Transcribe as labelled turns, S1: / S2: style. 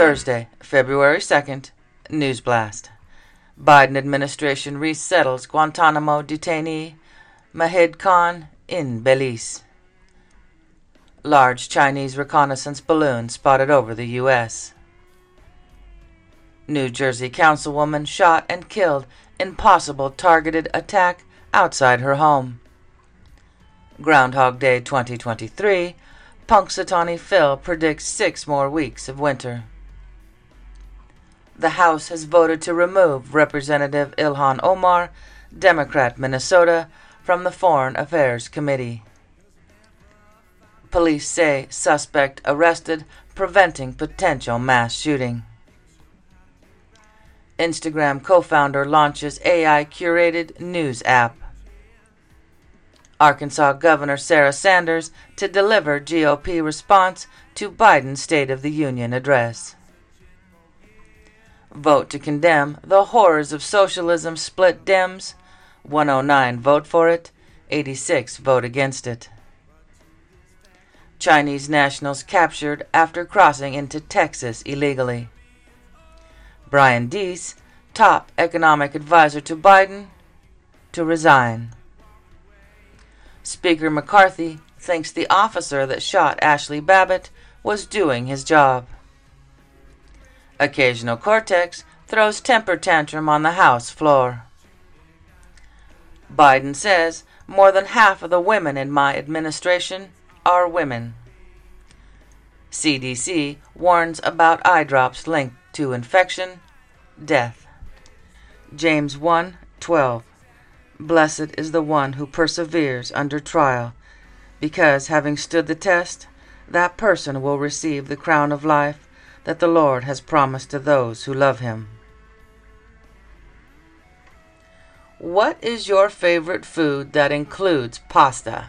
S1: Thursday, February 2nd, News Blast. Biden administration resettles Guantanamo detainee Majid Khan in Belize. Large Chinese reconnaissance balloon spotted over the U.S. New Jersey councilwoman shot and killed in possible targeted attack outside her home. Groundhog Day 2023, Punxsutawney Phil predicts six more weeks of winter. The House has voted to remove Representative Ilhan Omar, Democrat Minnesota, from the Foreign Affairs Committee. Police say suspect arrested preventing potential mass shooting. Instagram co founder launches AI curated news app. Arkansas Governor Sarah Sanders to deliver GOP response to Biden's State of the Union address. Vote to condemn the horrors of socialism split Dems. 109 vote for it, 86 vote against it. Chinese nationals captured after crossing into Texas illegally. Brian Deese, top economic advisor to Biden, to resign. Speaker McCarthy thinks the officer that shot Ashli Babbitt was doing his job. Occasional Cortex throws temper tantrum on the House floor. Biden says more than half of the women in my administration are women. CDC warns about eye drops linked to infection, death. James 1:12 Blessed is the one who perseveres under trial, because having stood the test, that person will receive the crown of life that the Lord has promised to those who love him. What is your favorite food that includes pasta?